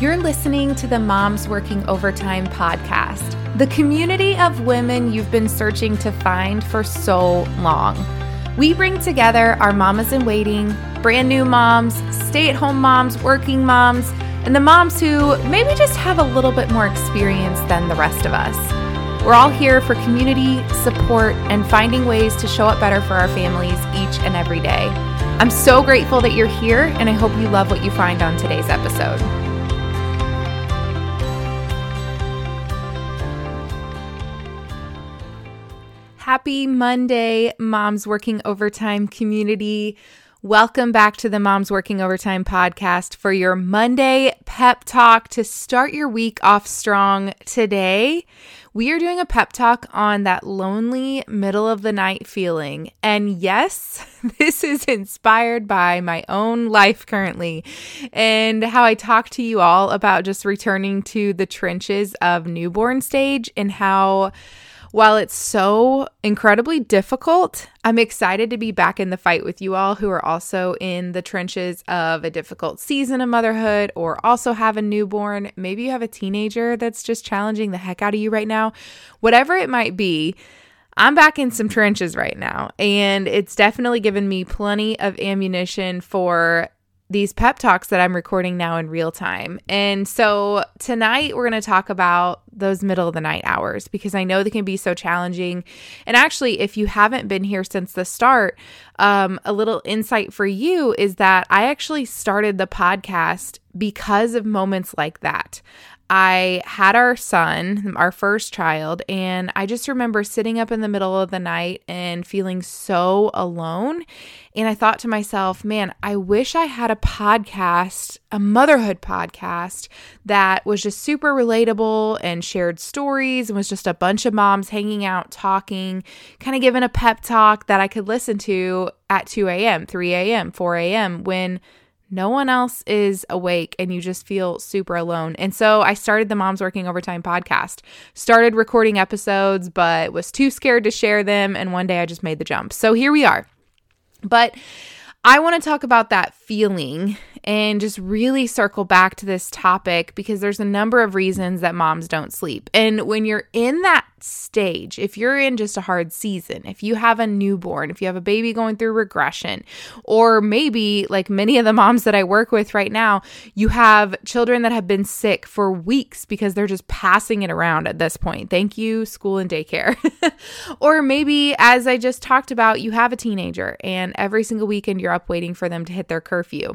You're listening to the Moms Working Overtime podcast, the community of women you've been searching to find for so long. We bring together our mamas in waiting, brand new moms, stay at home moms, working moms, and the moms who maybe just have a little bit more experience than the rest of us. We're all here for community, support, and finding ways to show up better for our families each and every day. I'm so grateful that you're here, and I hope you love what you find on today's episode. Happy Monday, Moms Working Overtime community. Welcome back to the Moms Working Overtime podcast for your Monday pep talk to start your week off strong. Today, we are doing a pep talk on that lonely middle of the night feeling. And yes, this is inspired by my own life currently and how I talk to you all about just returning to the trenches of newborn stage and how while it's so incredibly difficult, I'm excited to be back in the fight with you all who are also in the trenches of a difficult season of motherhood or also have a newborn. Maybe you have a teenager that's just challenging the heck out of you right now. Whatever it might be, I'm back in some trenches right now, and it's definitely given me plenty of ammunition for these pep talks that I'm recording now in real time. And so tonight we're going to talk about those middle of the night hours because I know they can be so challenging. And actually, if you haven't been here since the start, um, a little insight for you is that I actually started the podcast because of moments like that. I had our son, our first child, and I just remember sitting up in the middle of the night and feeling so alone. And I thought to myself, man, I wish I had a podcast, a motherhood podcast that was just super relatable and shared stories and was just a bunch of moms hanging out, talking, kind of giving a pep talk that I could listen to at 2 a.m., 3 a.m., 4 a.m. when no one else is awake and you just feel super alone. And so I started the Moms Working Overtime podcast, started recording episodes, but was too scared to share them. And one day I just made the jump. So here we are. But I want to talk about that feeling and just really circle back to this topic because there's a number of reasons that moms don't sleep. And when you're in that stage, if you're in just a hard season, if you have a newborn, if you have a baby going through regression, or maybe like many of the moms that I work with right now, you have children that have been sick for weeks because they're just passing it around at this point. Thank you, school and daycare. or maybe, as I just talked about, you have a teenager and every single weekend you're up waiting for them to hit their curfew.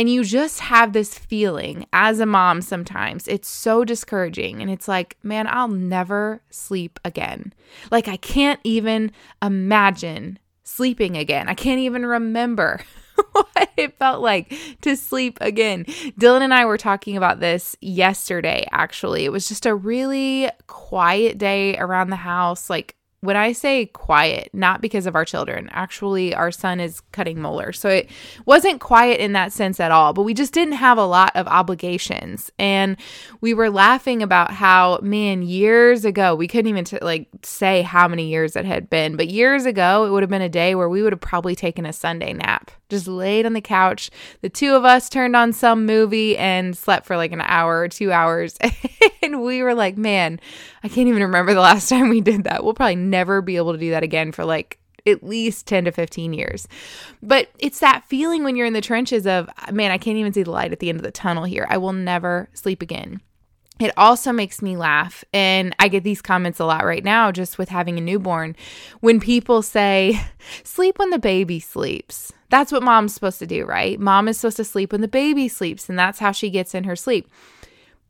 And you just have this feeling as a mom sometimes. It's so discouraging. And it's like, man, I'll never sleep again. Like, I can't even imagine sleeping again. I can't even remember what it felt like to sleep again. Dylan and I were talking about this yesterday, actually. It was just a really quiet day around the house. Like, when I say quiet, not because of our children, actually, our son is cutting molars. So it wasn't quiet in that sense at all, but we just didn't have a lot of obligations. And we were laughing about how, man, years ago, we couldn't even t- like say how many years it had been, but years ago, it would have been a day where we would have probably taken a Sunday nap just laid on the couch. The two of us turned on some movie and slept for like an hour or two hours. and we were like, man, I can't even remember the last time we did that. We'll probably never be able to do that again for like at least 10 to 15 years. But it's that feeling when you're in the trenches of, man, I can't even see the light at the end of the tunnel here. I will never sleep again. It also makes me laugh. And I get these comments a lot right now just with having a newborn. When people say, sleep when the baby sleeps. That's what mom's supposed to do, right? Mom is supposed to sleep when the baby sleeps, and that's how she gets in her sleep.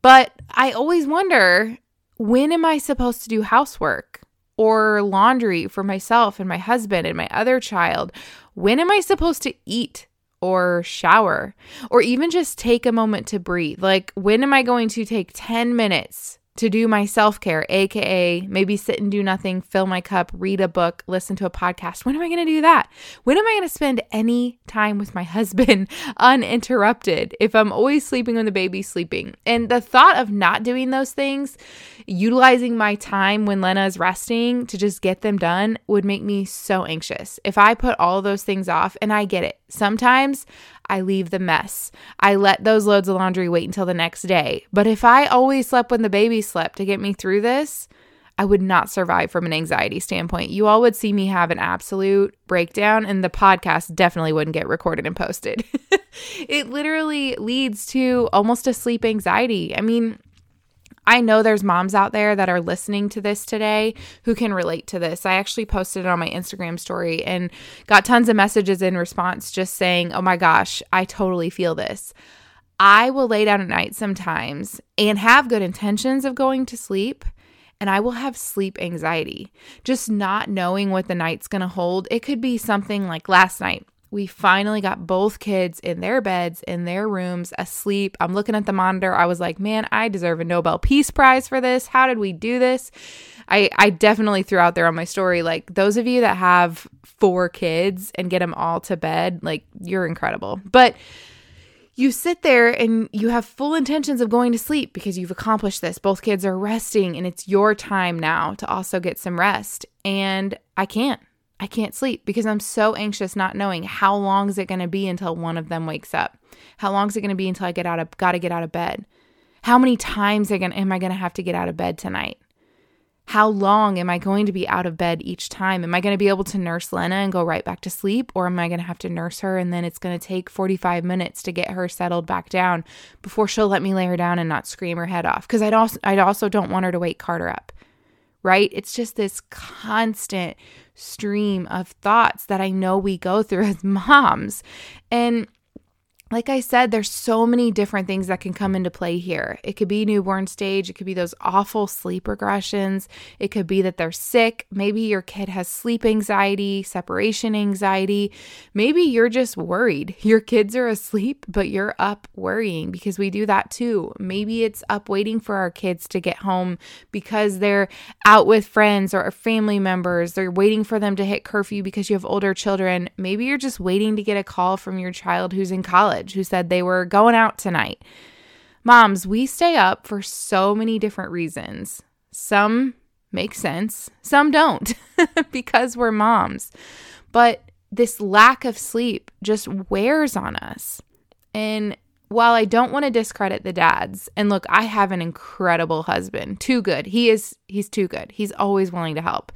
But I always wonder when am I supposed to do housework or laundry for myself and my husband and my other child? When am I supposed to eat? Or shower or even just take a moment to breathe. Like, when am I going to take 10 minutes to do my self care, AKA maybe sit and do nothing, fill my cup, read a book, listen to a podcast. When am I going to do that? When am I going to spend any time with my husband uninterrupted if I'm always sleeping when the baby's sleeping? And the thought of not doing those things, utilizing my time when Lena is resting to just get them done would make me so anxious. If I put all those things off, and I get it, sometimes I leave the mess. I let those loads of laundry wait until the next day. But if I always slept when the baby slept to get me through this, I would not survive from an anxiety standpoint. You all would see me have an absolute breakdown, and the podcast definitely wouldn't get recorded and posted. it literally leads to almost a sleep anxiety. I mean, I know there's moms out there that are listening to this today who can relate to this. I actually posted it on my Instagram story and got tons of messages in response just saying, oh my gosh, I totally feel this. I will lay down at night sometimes and have good intentions of going to sleep and I will have sleep anxiety. Just not knowing what the night's going to hold. It could be something like last night. We finally got both kids in their beds, in their rooms, asleep. I'm looking at the monitor. I was like, man, I deserve a Nobel Peace Prize for this. How did we do this? I, I definitely threw out there on my story, like, those of you that have four kids and get them all to bed, like, you're incredible. But you sit there and you have full intentions of going to sleep because you've accomplished this. Both kids are resting and it's your time now to also get some rest. And I can't. I can't sleep because I'm so anxious not knowing how long is it going to be until one of them wakes up? How long is it going to be until I get out of got to get out of bed? How many times am I going to have to get out of bed tonight? how long am I going to be out of bed each time? Am I going to be able to nurse Lena and go right back to sleep? Or am I going to have to nurse her and then it's going to take 45 minutes to get her settled back down before she'll let me lay her down and not scream her head off? Because I'd also, I'd also don't want her to wake Carter up, right? It's just this constant stream of thoughts that I know we go through as moms. And like I said, there's so many different things that can come into play here. It could be newborn stage, it could be those awful sleep regressions, it could be that they're sick. Maybe your kid has sleep anxiety, separation anxiety. Maybe you're just worried. Your kids are asleep, but you're up worrying because we do that too. Maybe it's up waiting for our kids to get home because they're out with friends or family members. They're waiting for them to hit curfew because you have older children. Maybe you're just waiting to get a call from your child who's in college college who said they were going out tonight. Moms, we stay up for so many different reasons. Some make sense, some don't because we're moms. But this lack of sleep just wears on us. And while I don't want to discredit the dads, and look, I have an incredible husband, too good. He is, he's too good. He's always willing to help.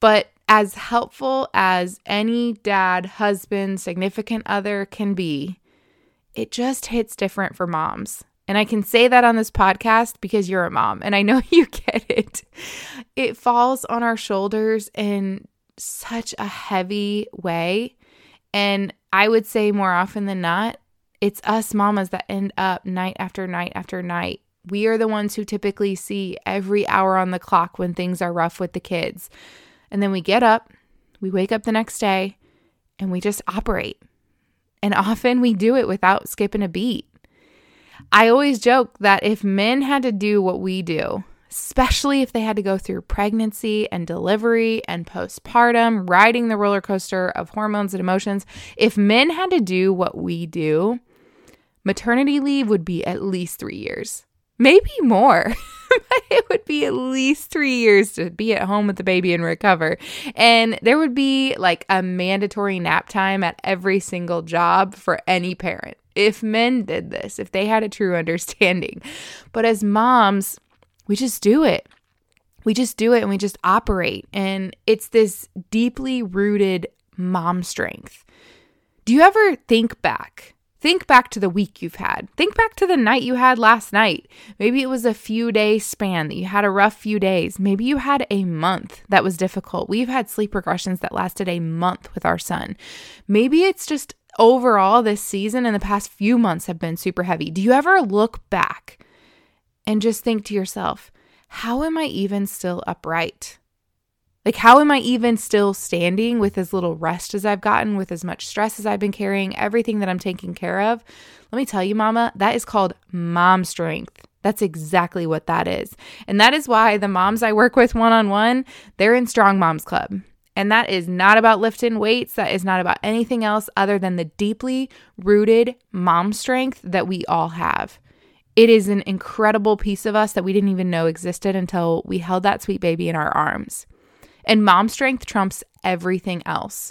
But as helpful as any dad, husband, significant other can be, it just hits different for moms. And I can say that on this podcast because you're a mom and I know you get it. It falls on our shoulders in such a heavy way. And I would say more often than not, it's us mamas that end up night after night after night. We are the ones who typically see every hour on the clock when things are rough with the kids. And then we get up, we wake up the next day, and we just operate. And often we do it without skipping a beat. I always joke that if men had to do what we do, especially if they had to go through pregnancy and delivery and postpartum, riding the roller coaster of hormones and emotions, if men had to do what we do, maternity leave would be at least three years maybe more. but it would be at least three years to be at home with the baby and recover. And there would be like a mandatory nap time at every single job for any parent. If men did this, if they had a true understanding. But as moms, we just do it. We just do it and we just operate. And it's this deeply rooted mom strength. Do you ever think back Think back to the week you've had. Think back to the night you had last night. Maybe it was a few day span that you had a rough few days. Maybe you had a month that was difficult. We've had sleep regressions that lasted a month with our son. Maybe it's just overall this season and the past few months have been super heavy. Do you ever look back and just think to yourself, how am I even still upright? Like, how am I even still standing with as little rest as I've gotten, with as much stress as I've been carrying, everything that I'm taking care of? Let me tell you, mama, that is called mom strength. That's exactly what that is. And that is why the moms I work with one on one, they're in Strong Moms Club. And that is not about lifting weights. That is not about anything else other than the deeply rooted mom strength that we all have. It is an incredible piece of us that we didn't even know existed until we held that sweet baby in our arms. And mom strength trumps everything else.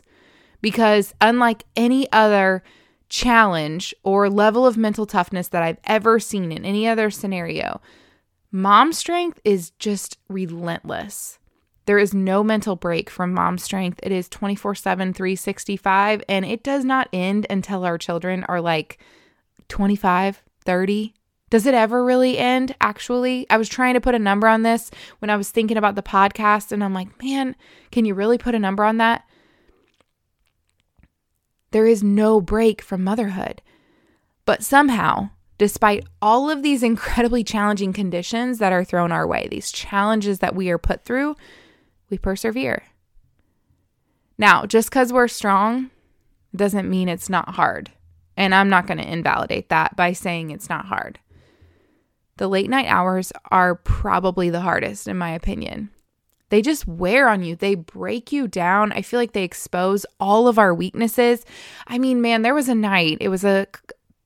Because unlike any other challenge or level of mental toughness that I've ever seen in any other scenario. Mom strength is just relentless. There is no mental break from mom strength. It is 24 7, 365, and it does not end until our children are like 25, 30. Does it ever really end? Actually, I was trying to put a number on this when I was thinking about the podcast, and I'm like, man, can you really put a number on that? There is no break from motherhood. But somehow, despite all of these incredibly challenging conditions that are thrown our way, these challenges that we are put through, we persevere. Now, just because we're strong doesn't mean it's not hard. And I'm not going to invalidate that by saying it's not hard. The late night hours are probably the hardest, in my opinion. They just wear on you. They break you down. I feel like they expose all of our weaknesses. I mean, man, there was a night, it was a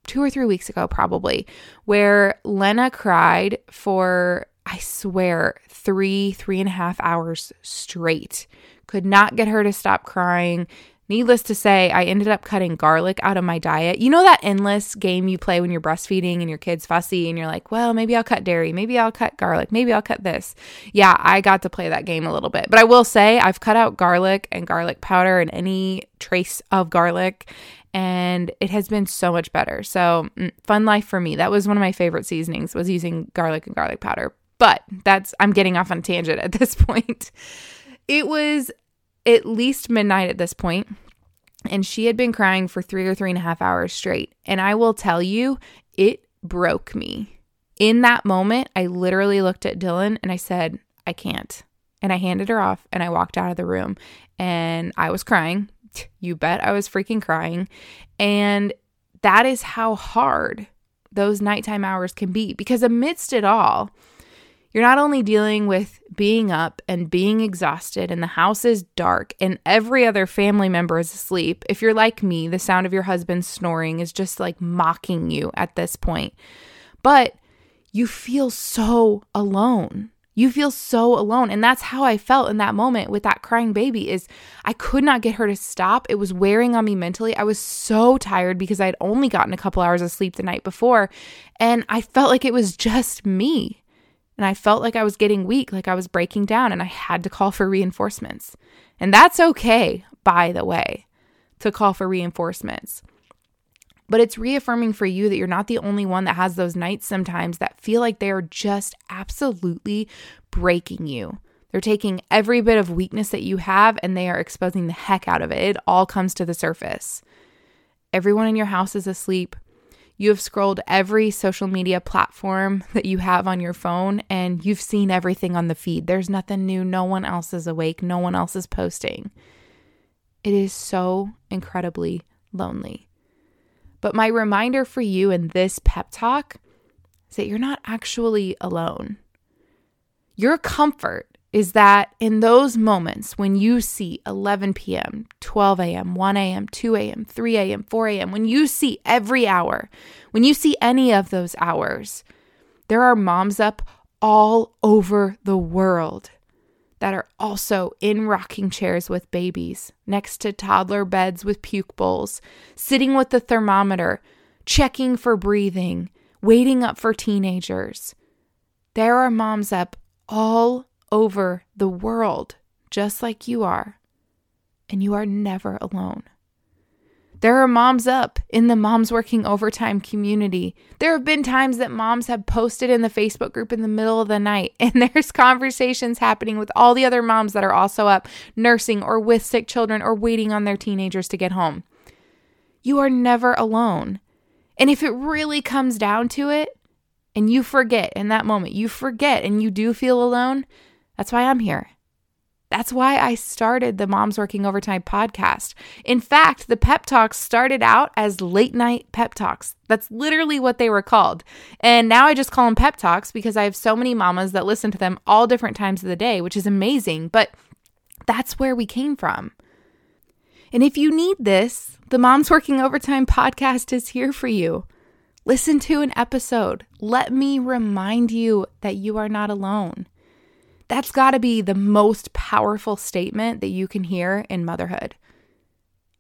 two or three weeks ago, probably, where Lena cried for, I swear, three, three and a half hours straight. Could not get her to stop crying. Needless to say, I ended up cutting garlic out of my diet. You know that endless game you play when you're breastfeeding and your kid's fussy and you're like, well, maybe I'll cut dairy, maybe I'll cut garlic, maybe I'll cut this. Yeah, I got to play that game a little bit. But I will say, I've cut out garlic and garlic powder and any trace of garlic, and it has been so much better. So, mm, fun life for me. That was one of my favorite seasonings was using garlic and garlic powder. But that's I'm getting off on tangent at this point. It was at least midnight at this point, and she had been crying for three or three and a half hours straight. And I will tell you, it broke me. In that moment, I literally looked at Dylan and I said, I can't. And I handed her off and I walked out of the room and I was crying. You bet I was freaking crying. And that is how hard those nighttime hours can be because amidst it all, you're not only dealing with being up and being exhausted, and the house is dark, and every other family member is asleep. If you're like me, the sound of your husband snoring is just like mocking you at this point. But you feel so alone. You feel so alone. And that's how I felt in that moment with that crying baby is I could not get her to stop. It was wearing on me mentally. I was so tired because I'd only gotten a couple hours of sleep the night before and I felt like it was just me. And I felt like I was getting weak, like I was breaking down, and I had to call for reinforcements. And that's okay, by the way, to call for reinforcements. But it's reaffirming for you that you're not the only one that has those nights sometimes that feel like they are just absolutely breaking you. They're taking every bit of weakness that you have and they are exposing the heck out of it. It all comes to the surface. Everyone in your house is asleep. You have scrolled every social media platform that you have on your phone and you've seen everything on the feed. There's nothing new. No one else is awake. No one else is posting. It is so incredibly lonely. But my reminder for you in this pep talk is that you're not actually alone. Your comfort is that in those moments when you see 11 p.m., 12 a.m., 1 a.m., 2 a.m., 3 a.m., 4 a.m., when you see every hour, when you see any of those hours, there are moms up all over the world that are also in rocking chairs with babies, next to toddler beds with puke bowls, sitting with the thermometer, checking for breathing, waiting up for teenagers. There are moms up all over the world, just like you are. And you are never alone. There are moms up in the Moms Working Overtime community. There have been times that moms have posted in the Facebook group in the middle of the night, and there's conversations happening with all the other moms that are also up nursing or with sick children or waiting on their teenagers to get home. You are never alone. And if it really comes down to it, and you forget in that moment, you forget and you do feel alone, that's why I'm here. That's why I started the Moms Working Overtime podcast. In fact, the pep talks started out as late night pep talks. That's literally what they were called. And now I just call them pep talks because I have so many mamas that listen to them all different times of the day, which is amazing. But that's where we came from. And if you need this, the Moms Working Overtime podcast is here for you. Listen to an episode. Let me remind you that you are not alone. That's got to be the most powerful statement that you can hear in motherhood.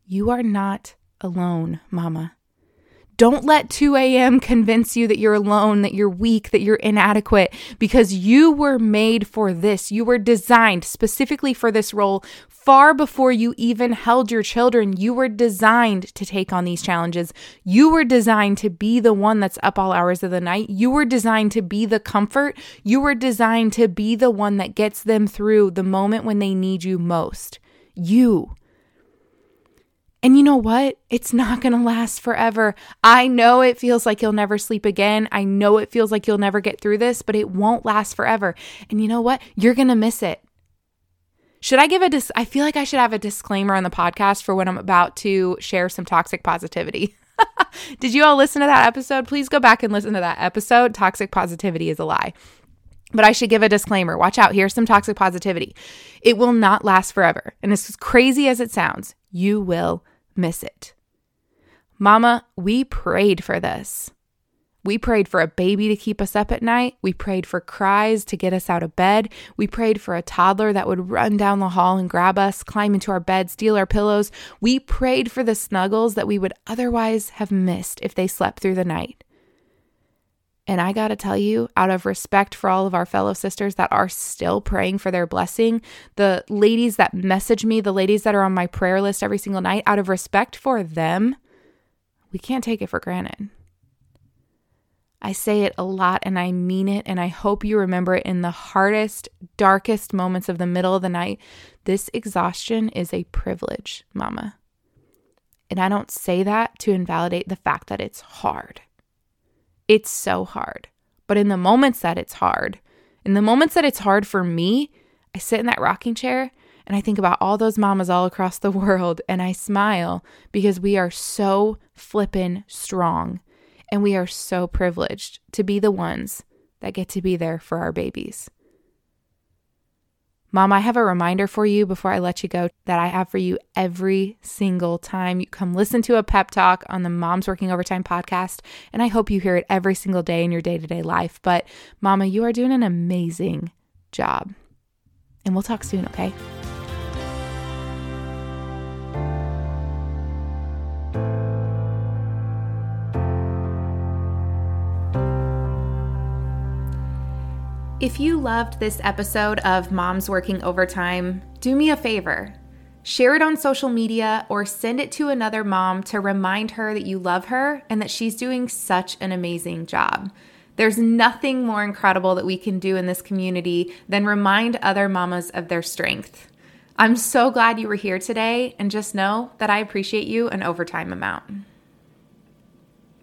You are not alone, mama. Don't let 2 a.m. convince you that you're alone, that you're weak, that you're inadequate, because you were made for this. You were designed specifically for this role far before you even held your children. You were designed to take on these challenges. You were designed to be the one that's up all hours of the night. You were designed to be the comfort. You were designed to be the one that gets them through the moment when they need you most. You. And you know what? It's not going to last forever. I know it feels like you'll never sleep again. I know it feels like you'll never get through this, but it won't last forever. And you know what? You're going to miss it. Should I give a dis- I feel like I should have a disclaimer on the podcast for when I'm about to share some toxic positivity. Did you all listen to that episode? Please go back and listen to that episode. Toxic positivity is a lie. But I should give a disclaimer. Watch out. Here's some toxic positivity. It will not last forever. And as crazy as it sounds, you will miss it. Mama, we prayed for this. We prayed for a baby to keep us up at night. We prayed for cries to get us out of bed. We prayed for a toddler that would run down the hall and grab us, climb into our bed, steal our pillows. We prayed for the snuggles that we would otherwise have missed if they slept through the night. And I got to tell you, out of respect for all of our fellow sisters that are still praying for their blessing, the ladies that message me, the ladies that are on my prayer list every single night, out of respect for them, we can't take it for granted. I say it a lot and I mean it, and I hope you remember it in the hardest, darkest moments of the middle of the night. This exhaustion is a privilege, mama. And I don't say that to invalidate the fact that it's hard. It's so hard. But in the moments that it's hard, in the moments that it's hard for me, I sit in that rocking chair and I think about all those mamas all across the world and I smile because we are so flippin' strong and we are so privileged to be the ones that get to be there for our babies. Mom, I have a reminder for you before I let you go that I have for you every single time you come listen to a pep talk on the Moms Working Overtime podcast. And I hope you hear it every single day in your day to day life. But, Mama, you are doing an amazing job. And we'll talk soon, okay? If you loved this episode of Moms Working Overtime, do me a favor. Share it on social media or send it to another mom to remind her that you love her and that she's doing such an amazing job. There's nothing more incredible that we can do in this community than remind other mamas of their strength. I'm so glad you were here today, and just know that I appreciate you an overtime amount.